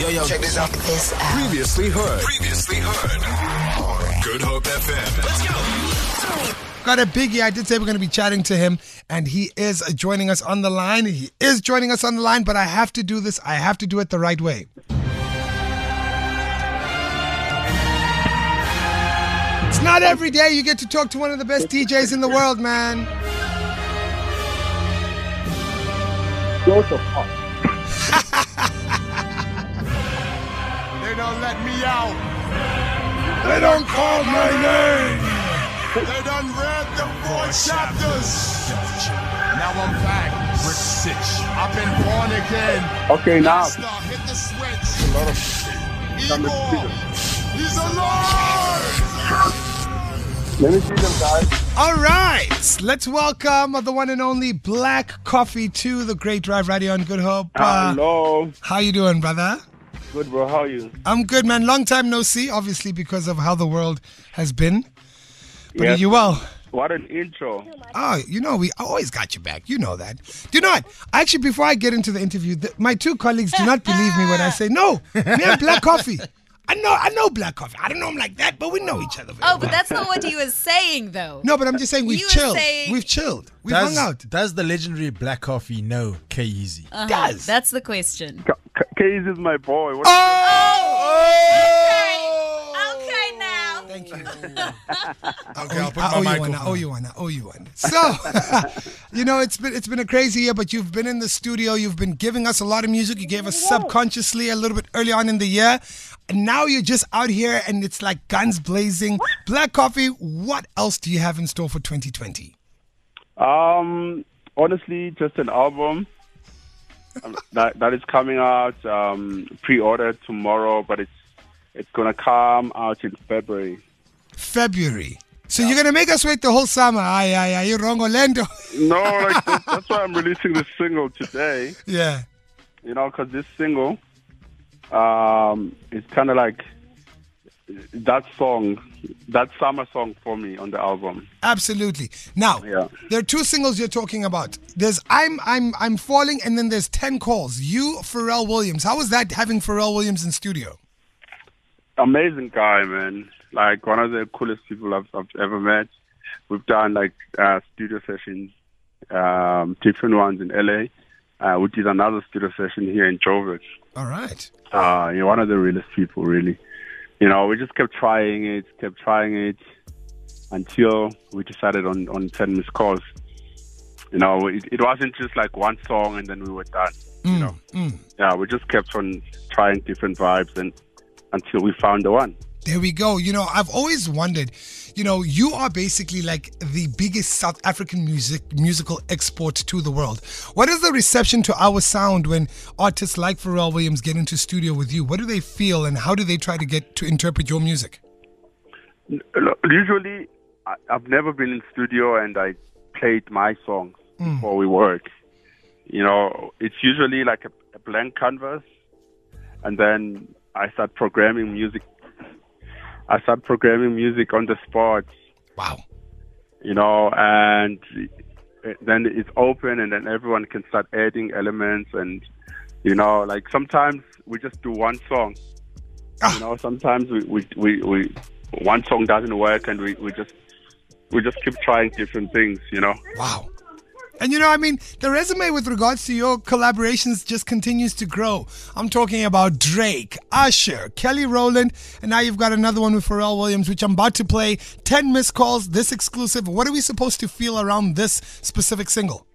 Yo, yo, check this out. This out. Previously heard. Previously heard. Good Hope FM. Let's go. Got a biggie. I did say we're going to be chatting to him, and he is joining us on the line. He is joining us on the line, but I have to do this. I have to do it the right way. It's not every day you get to talk to one of the best DJs in the world, man. Go to fuck. They don't let me out. They don't call my name. They done read the four chapters. Now I'm back. Rick Sitch. I've been born again. Okay, now. Hit the switch. Igor. He's alive. Let me see them, guys. All right, let's welcome the one and only Black Coffee to the Great Drive Radio on Good Hope. Uh, Hello. how you doing, brother? Good, bro. How are you? I'm good, man. Long time no see, obviously because of how the world has been. But are you well? What an intro. Oh, you know, we always got your back. You know that. Do you know what? Actually, before I get into the interview, th- my two colleagues do not believe me when I say, no, me and Black Coffee. I know, I know Black Coffee. I don't know him like that, but we know each other. very Oh, but that's not what he was saying, though. No, but I'm just saying we've You chilled. saying- We've chilled. We've Does, hung out. does the legendary Black Coffee know Kyeezi? Uh-huh. does. That's the question. K- K- Case is my boy. What Okay, now. Thank you. Okay, I'll put I owe my you one. I microphone. owe you one. I owe you one. So, you know, it's been it's been a crazy year, but you've been in the studio. You've been giving us a lot of music. You gave us subconsciously a little bit early on in the year, and now you're just out here, and it's like guns blazing. Black Coffee. What else do you have in store for 2020? Um, honestly, just an album um, that that is coming out um, pre-ordered tomorrow, but it's it's gonna come out in February. February. So you're gonna make us wait the whole summer? Aye, aye, aye. You're wrong, Orlando. No, like that, that's why I'm releasing this single today. yeah. You know, because this single um, is kind of like that song, that summer song for me on the album. Absolutely. Now, Yeah. there are two singles you're talking about. There's I'm I'm I'm falling, and then there's ten calls. You, Pharrell Williams. How was that having Pharrell Williams in studio? amazing guy, man. Like one of the coolest people I've, I've ever met. We've done like uh, studio sessions, um, different ones in LA. Uh, we did another studio session here in Joburg. All right. Uh, you're one of the realest people, really. You know, we just kept trying it, kept trying it until we decided on on ten missed calls. You know, it, it wasn't just like one song and then we were done. You mm, know, mm. yeah, we just kept on trying different vibes and until we found the one. There we go. You know, I've always wondered. You know, you are basically like the biggest South African music musical export to the world. What is the reception to our sound when artists like Pharrell Williams get into studio with you? What do they feel, and how do they try to get to interpret your music? Usually, I've never been in studio and I played my songs hmm. before we work. You know, it's usually like a, a blank canvas, and then I start programming music. I start programming music on the spot, Wow. you know, and then it's open, and then everyone can start adding elements, and you know, like sometimes we just do one song. Ah. You know, sometimes we, we, we, we one song doesn't work, and we, we just we just keep trying different things. You know. Wow. And you know, I mean, the resume with regards to your collaborations just continues to grow. I'm talking about Drake, Usher, Kelly Rowland, and now you've got another one with Pharrell Williams, which I'm about to play. 10 missed calls, this exclusive. What are we supposed to feel around this specific single?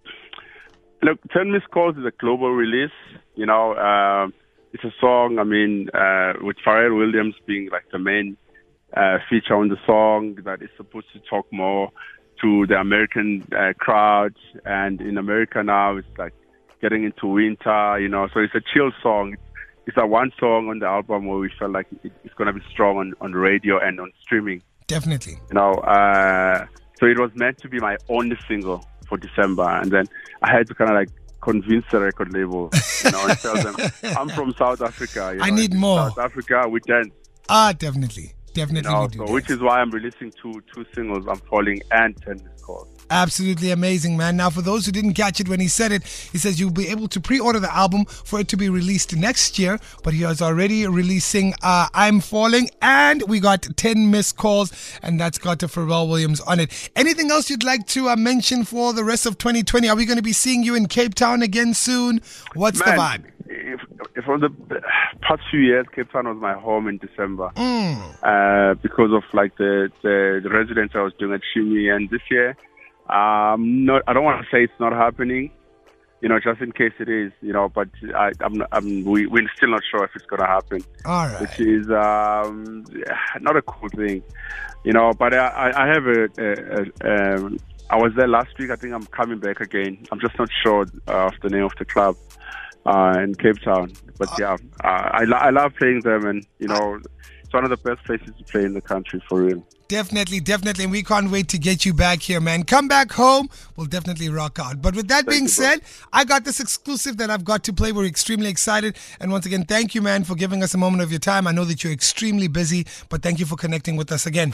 Look, Ten Missed Calls is a global release. You know, um, it's a song. I mean, uh, with Pharrell Williams being like the main uh, feature on the song that is supposed to talk more to the American uh, crowd. And in America now, it's like getting into winter. You know, so it's a chill song. It's a one song on the album where we felt like it's going to be strong on, on radio and on streaming. Definitely. you know. Uh, so it was meant to be my only single for December, and then I had to kind of like convince the record label, you know, and tell them I'm from South Africa. You I need more. South Africa, we dance. Ah, definitely. Definitely know, you do. so which is why I'm releasing two two singles. I'm falling and ten missed calls. Absolutely amazing, man. Now, for those who didn't catch it when he said it, he says you'll be able to pre order the album for it to be released next year, but he is already releasing uh, I'm Falling, and we got 10 missed calls, and that's got to Pharrell Williams on it. Anything else you'd like to uh, mention for the rest of 2020? Are we going to be seeing you in Cape Town again soon? What's the vibe? If, if for the past few years, Cape Town was my home in December uh, because of like the, the the residence I was doing at Shimmy, and this year, um, not I don't want to say it's not happening, you know, just in case it is, you know, but I, I'm, I'm we we're still not sure if it's gonna happen, All right. which is um, not a cool thing, you know. But I, I I have a, a, a um, I was there last week. I think I'm coming back again. I'm just not sure uh, of the name of the club uh, in Cape Town. But yeah, uh, I, lo- I love playing them, and you know, it's one of the best places to play in the country for real. Definitely, definitely. And we can't wait to get you back here, man. Come back home. We'll definitely rock out. But with that being you, said, I got this exclusive that I've got to play. We're extremely excited. And once again, thank you, man, for giving us a moment of your time. I know that you're extremely busy, but thank you for connecting with us again.